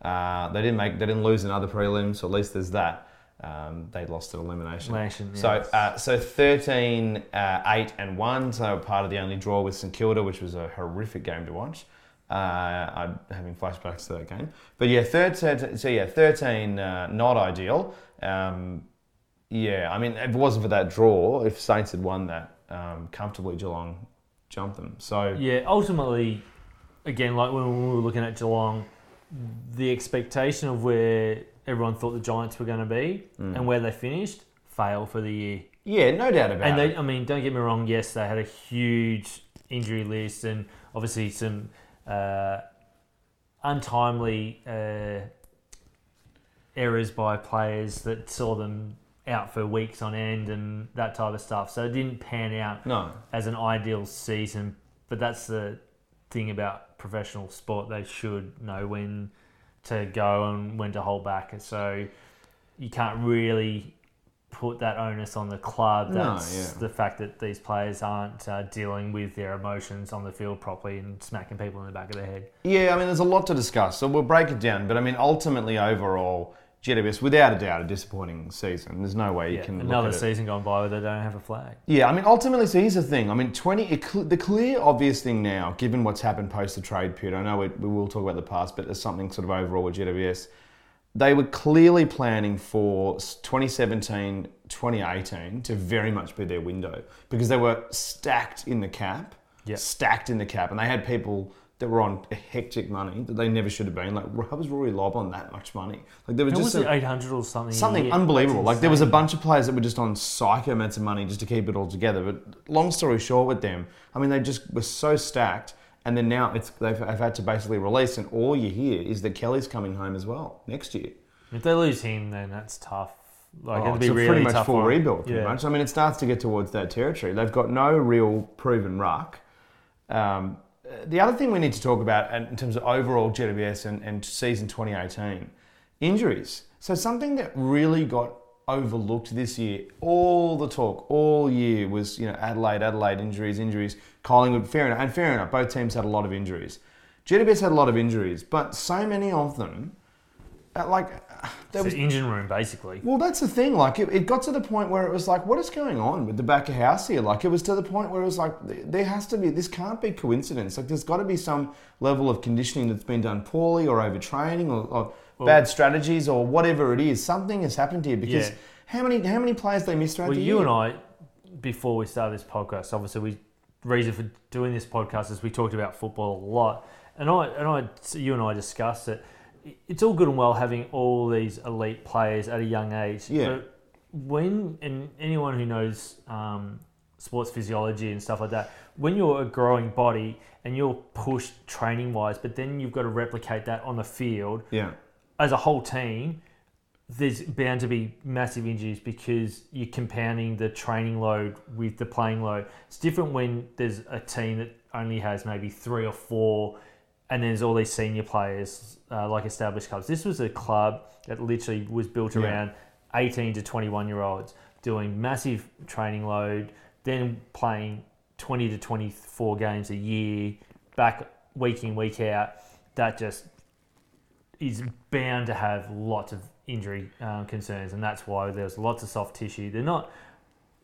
Uh, they didn't make, they didn't lose another prelim, so at least there's that. Um, they lost at elimination. Elimination, So, uh, so 13, uh, 8 and 1. So, part of the only draw with St Kilda, which was a horrific game to watch. Uh, I'm having flashbacks to that game. But yeah, 13, so yeah, 13, uh, not ideal. Um, yeah, I mean, if it wasn't for that draw, if Saints had won that um, comfortably, Geelong jumped them. So, Yeah, ultimately, again, like when we were looking at Geelong, the expectation of where everyone thought the Giants were going to be Mm. and where they finished, fail for the year. yeah, no doubt about And it. And they, I mean, don't get me wrong. Yes, they had a huge injury list and obviously some uh, untimely uh, errors by players that saw them out for weeks on end and that type of stuff. So it didn't pan out no, as an ideal season. But that's the thing about professional sport; they should know when to go and when to hold back. So you can't really put that onus on the club. No, That's yeah. the fact that these players aren't uh, dealing with their emotions on the field properly and smacking people in the back of the head. Yeah, I mean, there's a lot to discuss, so we'll break it down. But I mean, ultimately, overall, GWS, without a doubt, a disappointing season. There's no way you Yeah, can look another at it. season gone by where they don't have a flag. Yeah, I mean, ultimately, so here's the thing. I mean, 20, it, the clear, obvious thing now, given what's happened post the trade period, I know we, we will talk about the past, but there's something sort of overall with GWS. They were clearly planning for 2017, 2018 to very much be their window because they were stacked in the cap, Yeah. stacked in the cap, and they had people that were on hectic money that they never should have been. Like, how was Rory Lobb on that much money? Like, there was It just was it 800 or something. something unbelievable. Like there was a bunch of players that were just on psycho amounts of money just to keep it all together. But long story short, with them, I mean, they just were so stacked, and then now it's they've, they've had to basically release, and all you hear is that Kelly's coming home as well next year. If they lose him, then that's tough. Like Oh, it'd be really pretty much tough full rebuild, pretty Yeah. much. I mean, it starts to get towards that territory. They've got no real proven ruck. Um, the other thing we need to talk about in terms of overall GWS and, and season 2018, injuries. So something that really got overlooked this year, all the talk all year was, you know, Adelaide, Adelaide injuries, injuries, Collingwood, fair enough. And fair enough, both teams had a lot of injuries. GWS had a lot of injuries, but so many of them, uh, like, there It's was the engine room, basically. well, that's the thing. Like, it, it got to the point where it was like, what is going on with the back of house here? Like, it was to the point where it was like, there has to be, this can't be coincidence. Like, there's got to be some level of conditioning that's been done poorly or overtraining or, or Well- bad strategies or whatever it is. Something has happened here because Yeah. how many how many players they missed throughout Well, the you year? and I, before we started this podcast, obviously we reason for doing this podcast is we talked about football a lot, and I and I, you and I discussed it. It's all good and well having all these elite players at a young age, Yeah. but when and anyone who knows um, sports physiology and stuff like that, when you're a growing body and you're pushed training wise, but then you've got to replicate that on the field yeah. as a whole team, there's bound to be massive injuries because you're compounding the training load with the playing load. It's different when there's a team that only has maybe three or four, and then there's all these senior players uh, like established clubs. This was a club that literally was built Yeah. around 18 to 21 year olds doing massive training load, then playing 20 to 24 games a year, back week in, week out. That just is bound to have lots of injury um, concerns, and that's why there's lots of soft tissue. They're not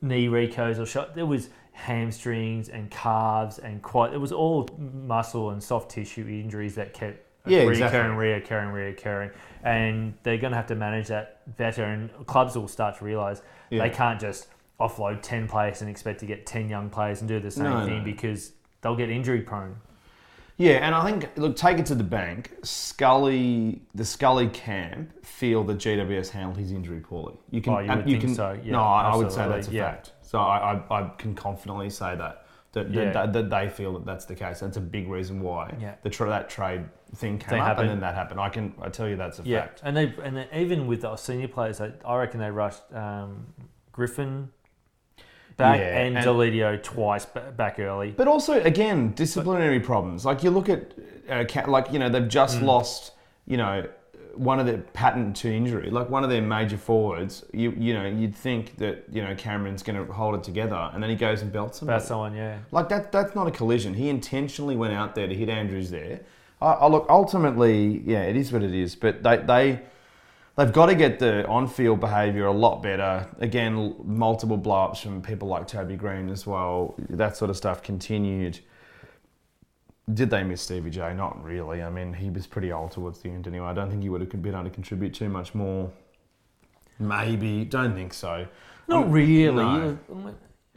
knee recos or shot. There was hamstrings and calves and quite. It was all muscle and soft tissue injuries that kept Yeah, reoccurring, exactly. reoccurring, reoccurring, and they're going to have to manage that better. And clubs will start to realise Yeah. they can't just offload ten players and expect to get ten young players and do the same No, thing no. because they'll get injury prone. Yeah, and I think look, take it to the bank. Scully, the Scully camp feel that GWS handled his injury poorly. You can, Oh, you would think can, so, yeah, no, I, I would say that's a yeah. fact. So I, I, I can confidently say that that, that, Yeah. that, that they feel that that's the case. That's a big reason why Yeah. the tra- that trade thing came They up, happen. and then that happened. I can I tell you that's a Yeah, fact. and they and then even with the senior players, I, I reckon they rushed um, Griffin back Yeah, and, and- Deledio twice ba- back early. But also, again, disciplinary problems. Like you look at, uh, like you know, they've just Mm. lost, you know, one of their pattern to injury, like one of their major forwards. You you know, you'd think that you know Cameron's going to hold it together, and then he goes and belts him. About someone, yeah. Like that, that's not a collision. He intentionally went out there to hit Andrews there. I, I look, ultimately, yeah, it is what it is. But they, they, they've got to get the on-field behaviour a lot better. Again, multiple blow-ups from people like Toby Greene as well. That sort of stuff continued. Did they miss Stevie J? Not really. I mean, he was pretty old towards the end anyway. I don't think he would have been able to contribute too much more. Maybe. Don't think so. Not Um, really. no.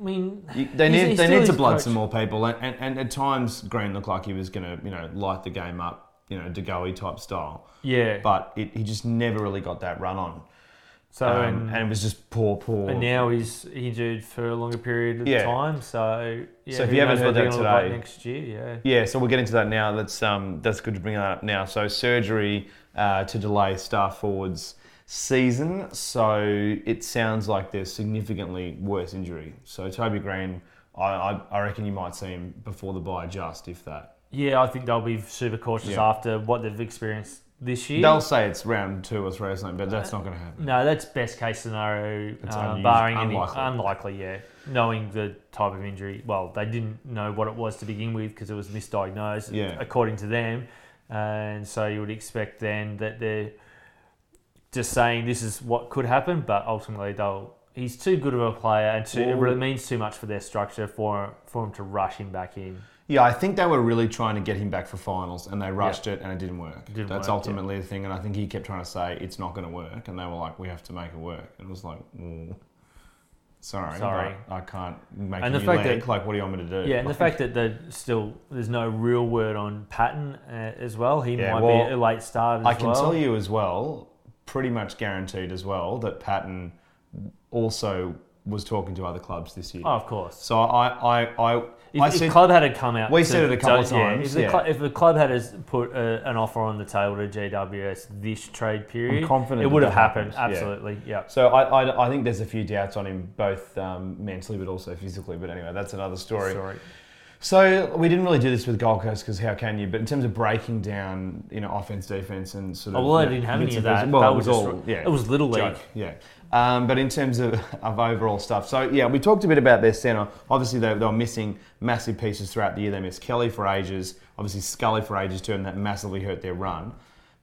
I mean, You- They he's- need he's they need to blood coach. some more people, and, and, and at times Greene looked like he was going to you know light the game up, you know, De Goey type style, Yeah. but it, he just never really got that run on, so um, and, and it was just poor, poor. and now he's injured for a longer period of Yeah. time. So yeah, So if you haven't heard that gonna like today- next year, yeah. yeah, so we'll get into that now. That's um that's good to bring that up now. So surgery uh, to delay star forwards season. So it sounds like there's significantly worse injury. So Toby Greene, I I, I reckon you might see him before the bye, just if that. Yeah, I think they'll be super cautious Yeah. after what they've experienced this year. They'll say it's round two or three or something, but that's not going to happen. No, that's best case scenario, It's uh, barring unlikely. any unlikely. Yeah, knowing the type of injury. Well, they didn't know what it was to begin with because it was misdiagnosed, Yeah. according to them, and so you would expect then that they're just saying this is what could happen, but ultimately they'll. He's too good of a player, and too, it Well- really means too much for their structure for for him to rush him back in. Yeah, I think they were really trying to get him back for finals, and they rushed it, and it didn't work. Didn't That's work, ultimately the thing, and I think he kept trying to say it's not going to work, and they were like, "We have to make it work." And it was like, well, "Sorry, Sorry. but I can't make And the fact that- like, what do you want me to do?" Yeah, and the Like, fact that there still there's no real word on Patton uh, as well. He Yeah, might well, be a late start as I can well. tell you as well, pretty much guaranteed as well, that Patton also was talking to other clubs this year. Oh, of course. So I, I, I, If, I if said, club had to come out, We to- said it a couple of to- yeah, times, if, the yeah. club, if the club had put a, an offer on the table to GWS this trade period, I'm confident it would have happened. happens. Absolutely, yeah. So I, I, I think there's a few doubts on him, both um, mentally but also physically. But anyway, that's another story. Sorry. So we didn't really do this with Gold Coast because how can you? But in terms of breaking down, you know, offense, defense, and sort Oh, of well, I didn't have any of that. Well, That it was was all just- yeah. it was Little League. joke, yeah. Um, but in terms of, of overall stuff, so yeah, we talked a bit about their centre. Obviously, they, they were missing massive pieces throughout the year. They missed Kelly for ages, obviously Scully for ages too, and that massively hurt their run.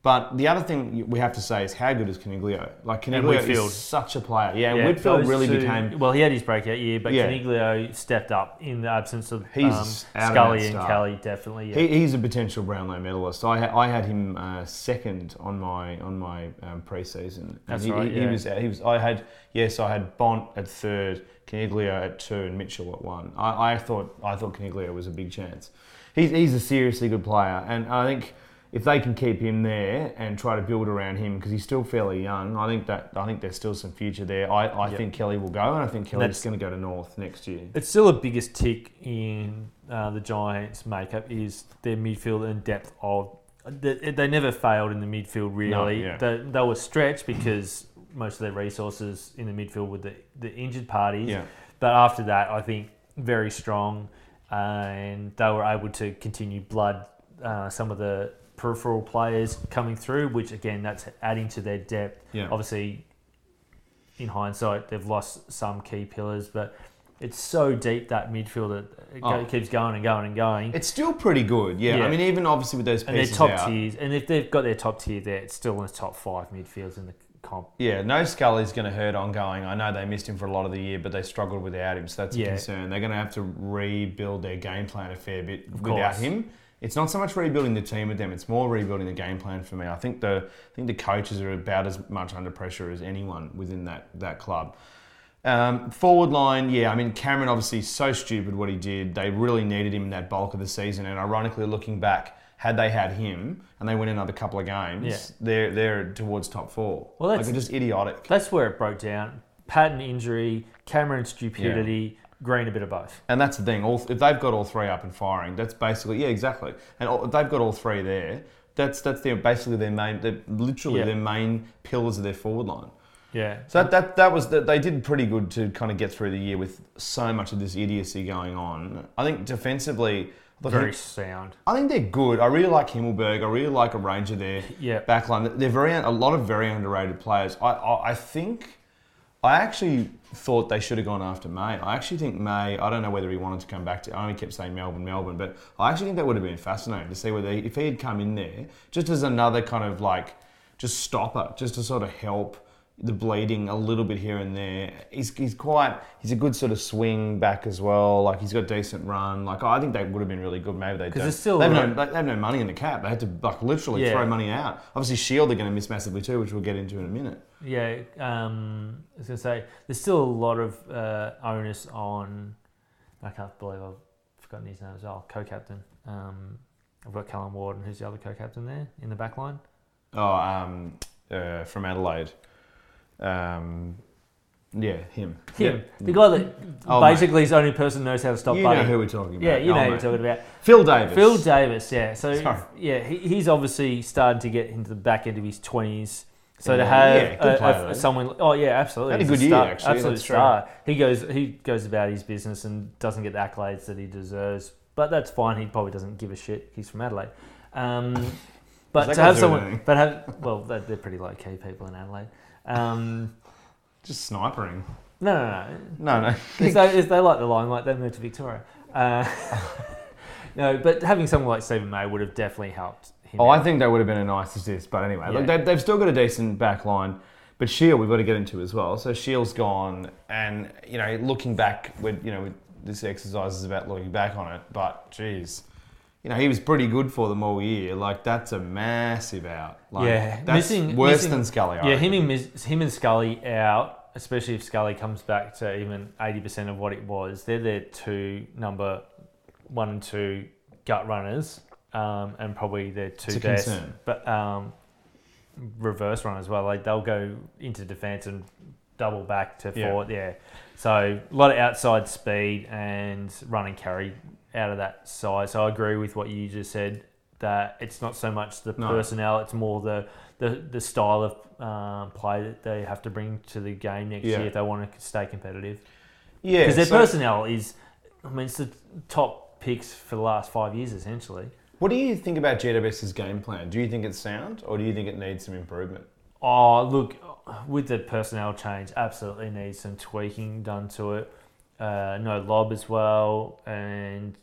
But the other thing we have to say is how good is Coniglio? Like Coniglio is such a player. Yeah, Yeah, Whitfield really two- became. Well, he had his breakout year, but Yeah. Coniglio stepped up in the absence of He's um, Scully and. Kelly, definitely. Yeah. He, he's a potential Brownlow medalist. I, ha- I had him uh, second on my on my um, preseason. And That's he, right, He, he was he was. I had yes, I had Bont at third, Coniglio at two, and Mitchell at one. I, I thought I thought Coniglio was a big chance. He's he's a seriously good player, and I think. If they can keep him there and try to build around him because he's still fairly young, I think that I think there's still some future there. I, I Yep. think Kelly will go, and I think Kelly's going to go to North next year. It's still the biggest tick in uh, the Giants' makeup is their midfield and depth of. They, they never failed in the midfield really. yeah. they, they were stretched because most of their resources in the midfield were the, the injured parties. Yeah. But after that, I think very strong, and they were able to continue blood uh, some of the peripheral players coming through, which again, that's adding to their depth. Yeah. Obviously, in hindsight, they've lost some key pillars, but it's so deep that midfield that it Oh. keeps going and going and going. It's still pretty good, yeah. Yeah. I mean, even obviously with those and their top out, tiers, and if they've got their top tier there, it's still in the top five midfields in the comp. Yeah, no Scully's going to hurt ongoing. I know they missed him for a lot of the year, but they struggled without him, so that's a concern. They're going to have to rebuild their game plan a fair bit Of without course. him. It's not so much rebuilding the team with them; it's more rebuilding the game plan for me. I think the I think the coaches are about as much under pressure as anyone within that that club. Um, forward line, yeah, I mean Cameron obviously so stupid what he did. They really needed him in that bulk of the season, and ironically, looking back, had they had him and they win another couple of games, Yeah. they're they're towards top four. Well, like that's- it's just idiotic. That's where it broke down. Patton injury, Cameron stupidity, Greene a bit of both. And that's the thing. All if they've got all three up and firing, that's basically yeah, exactly. And all, if they've got all three there, that's that's their basically their main, they're literally Yeah. their main pillars of their forward line. Yeah. So that that, that was that they did pretty good to kind of get through the year with so much of this idiocy going on. I think defensively, look, I Very think- sound. I think they're good. I really like Himmelberg. I really like a range of their Yeah. backline. They're very a lot of very underrated players. I, I I think I actually thought they should have gone after May. I actually think May. I don't know whether he wanted to come back to. I only kept saying Melbourne, Melbourne, but I actually think that would have been fascinating to see whether he, if he had come in there just as another kind of like just stopper, just to sort of help the bleeding a little bit here and there. He's, he's quite he's a good sort of swing back as well. Like he's got decent run. Like I think they would have been really good. Maybe they 'Cause don't. there's still they have, no, they have no money in the cap. They had to like literally Yeah. throw money out. Obviously Shiel are going to miss massively too, which we'll get into in a minute. Yeah, um, I was going to say, there's still a lot of uh, onus on, I can't believe I've forgotten his name as well, co-captain. Um, I've got Callan Ward, and who's the other co-captain there in the back line? Oh, um, uh, from Adelaide. Um, yeah, him. Him. Yeah. The guy that Oh, mate. basically is the only person who knows how to stop You know who we're talking about. yeah, you know Oh, who we're talking about. Phil Davis. Phil Davis, yeah. So Sorry. yeah, he, he's obviously starting to get into the back end of his twenties. So to have yeah, a- a- someone, oh yeah, absolutely, Had a good year, star, actually, absolute that's true. star. He goes, he goes about his business and doesn't get the accolades that he deserves. But that's fine. He probably doesn't give a shit. He's from Adelaide. Um, <laughs> but to have someone, anything? but have well, they're, they're pretty low key people in Adelaide. Um, Just snipering. no, no, no. No, no. if, they, they like the limelight, they moved to Victoria. Uh, <laughs> no, but having someone like Steven May would have definitely helped him. Oh, out. I think that would have been a nice assist. But anyway, look, Yeah. they, they've still got a decent back line. But Shiel, we've got to get into as well. So Shiel's gone, and you know, looking back, with you know, with this exercise is about looking back on it. But geez, you know, he was pretty good for them all year. Like that's a massive out. Like, Yeah, that's missing- worse missing- than Scully. I yeah, him and, him and Scully out, especially if Scully comes back to even 80% of what it was. They're their two number one and two gut runners, um, and probably their two best. concern. But um, reverse run as well. Like they'll go into defence and double back to Yeah. forward. Yeah. So a lot of outside speed and run and carry out of that side. So I agree with what you just said that it's not so much the No. personnel, it's more the the, the style of um, play that they have to bring to the game next Yeah. year if they want to stay competitive. Yeah, Because their so- personnel is, I mean, it's the top picks for the last five years essentially. What do you think about GWS's game plan? Do you think it's sound, or do you think it needs some improvement? Oh, look, with the personnel change, absolutely needs some tweaking done to it. Uh, no Lobb as well, and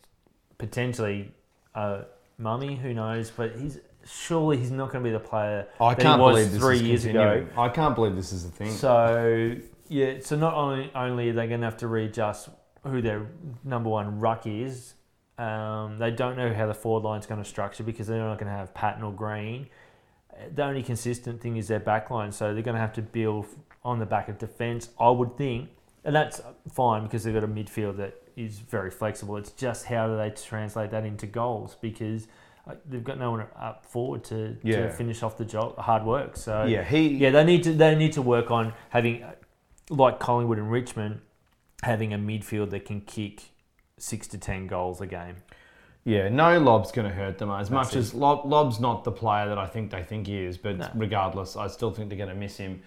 potentially uh, Mummy, who knows? But he's surely he's not going to be the player I that can't he was believe this three is years continuing. ago. I can't believe this is a thing. So yeah, so not only only are they going to have to readjust who their number one ruck is, um, they don't know how the forward line's going to structure because they're not going to have Patton or Greene. The only consistent thing is their back line, so they're going to have to build on the back of defence. I would think, and that's fine because they've got a midfield that is very flexible. It's just how do they translate that into goals because uh, they've got no one up forward to, Yeah. to finish off the job, hard work. So yeah, he. yeah, they need to they need to work on having like Collingwood and Richmond having a midfield that can kick six to ten goals a game. Yeah, no Lobb's going to hurt them as much it. as Lobb, Lobb's not the player that I think they think he is. But No. regardless, I still think they're going to miss him.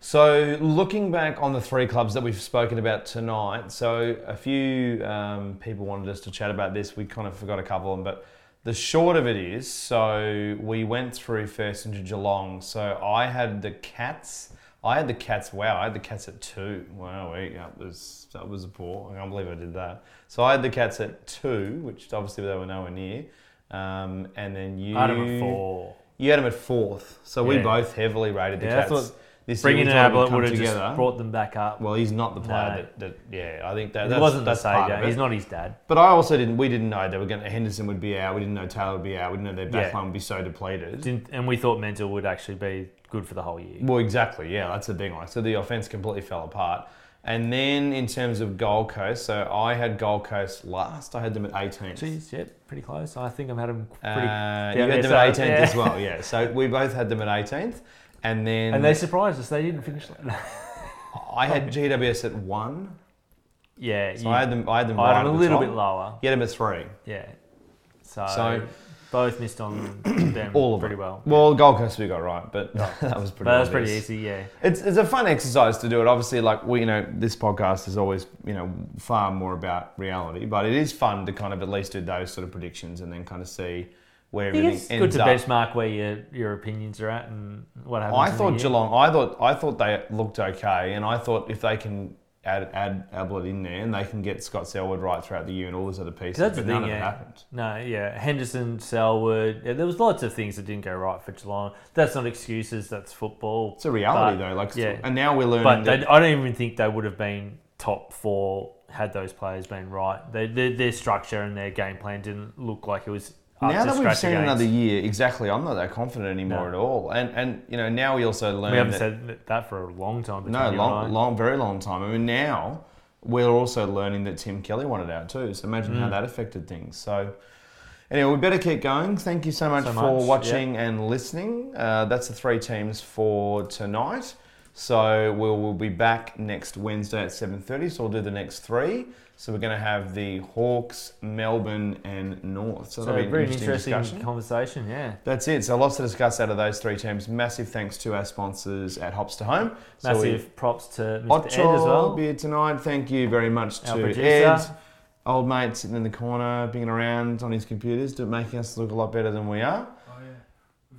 So looking back on the three clubs that we've spoken about tonight, so a few um, people wanted us to chat about this. We kind of forgot a couple of them, but the short of it is, so we went through first into Geelong. So I had the Cats. I had the Cats. Wow, I had the Cats at two. Wow, that was that was a poor. I can't believe I did that. So I had the Cats at two, which obviously they were nowhere near. Um, and then you I had them at four. You had them at fourth. So we both heavily rated the Yeah, Cats. This Bringing year in we thought it Ablett would have together. just brought them back up. Well, he's not the player No. that, that. Yeah, I think that wasn't the that's part of savior. He's not his dad. But I also didn't. We didn't know they were going. to Henderson would be out. We didn't know Taylor would be out. We didn't know their back Yeah. would be so depleted. Didn't, and we thought Menzel would actually be good for the whole year. Well, exactly. Yeah, that's the thing. Like, so the offense completely fell apart. And then in terms of Gold Coast, so I had Gold Coast last. I had them at 18th. Jeez, yeah, pretty close. I think I've had Uh, pretty. you there, had them at 18th yeah. as well. Yeah. So we both had them at 18th, and then and they surprised us. They didn't finish. <laughs> I had GWS at one. yeah, So you, I had them. I had them I right had at a the little top. bit lower. You had them at three. Yeah. So, So- both missed on <clears throat> them All of pretty them. well. Well, Gold Coast we got right, but <laughs> that was pretty. that was pretty easy. Yeah. It's, it's a fun exercise to do it. Obviously, like we, you know, this podcast is always, you know, far more about reality, but it is fun to kind of at least do those sort of predictions and then kind of see where everything it's ends good to up. benchmark where your your opinions are at and what happens. I in the thought year. Geelong. I thought I thought they looked okay, and I thought if they can add add Ablett in there and they can get Scott Selwood right throughout the year and all those other pieces, That's the but none thing, of it yeah. happened. No, yeah, Henderson, Selwood. Yeah, there was lots of things that didn't go right for Geelong. That's not excuses. That's football. It's a reality But- though. Like, yeah. and now we're learning But that. they, I don't even think they would have been top four had those players been right. They, their, their structure and their game plan didn't look like it was. Now that we've seen another year, exactly, I'm not that confident anymore No. at all. And and you know now we also learn we haven't that said that for a long time. No, long, long, very long time. I mean, now we're also learning that Tim Kelly wanted out too. So imagine Mm. how that affected things. So anyway, we better keep going. Thank you so much So for much, watching and listening. Uh, that's the three teams for tonight. So we'll, we'll be back next Wednesday at 7.30. So we'll do the next three. So we're going to have the Hawks, Melbourne and North. So, So that'll be a an very interesting, interesting discussion. conversation. Yeah. That's it. So lots to discuss out of those three teams. Massive thanks to our sponsors at Hops to Home. So Massive props to Mr. Ocho Ed as well. beer tonight. Thank you very much Our to producer. Ed, old mate sitting in the corner, binging around on his computers, making us look a lot better than we are.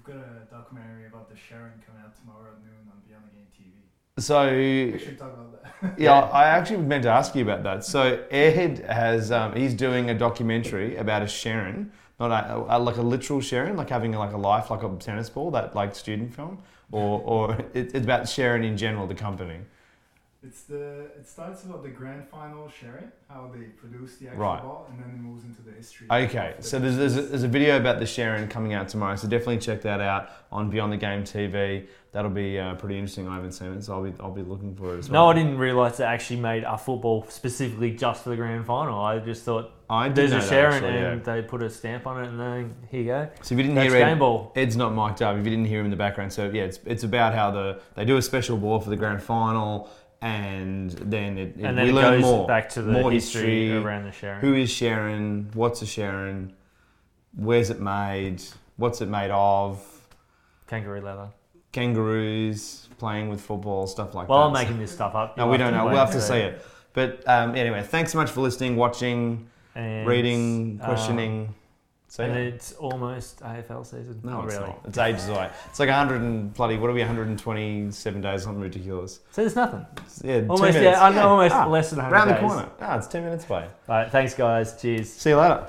Got a documentary about the Sherrin coming out tomorrow at noon on Beyond the Game TV. So We should talk about that. <laughs> yeah, I actually meant to ask you about that. So Ed has um, he's doing a documentary about a Sherrin, not a, a, like a literal Sherrin, like having like a life like a tennis ball, that like student film, or or <laughs> it, it's about Sherrin in general, the company. It's the it starts about the grand final Sherrin, how they produce the actual Right. ball, and then it moves into the history. Okay, the so there's, there's, a, there's a video about the Sherrin coming out tomorrow, so definitely check that out on Beyond the Game TV. That'll be uh, pretty interesting. I haven't seen it, so I'll be I'll be looking for it as well. No, I didn't realise they actually made a football specifically just for the grand final. I just thought I there's a that, Sherrin actually, and yeah. they put a stamp on it and then here you go. So if you didn't That's hear game Ed, ball. Ed's not mic'd up. If you didn't hear him in the background, so yeah, it's it's about how the they do a special ball for the grand final, and then it, it- And then we it learn goes more back to the more history, history. around the Sherrin. Who is Sherrin? What's a Sherrin? Where's it made? What's it made of? Kangaroo leather. Kangaroos playing with football, stuff like Well, that. I'm making this stuff up. No, we don't know. We'll have to see it. But um, anyway, thanks so much for listening, watching, And, reading, uh, questioning. So and yeah. it's almost AFL season. no, Not it's really. not. It's ages away. It's like 100 and bloody what are we? 127 days, something ridiculous. So there's nothing. Yeah, Almost, yeah, I almost Ah, less than 100 around the days. corner. Ah, it's 10 minutes away. All right, thanks, guys. Cheers. See you later.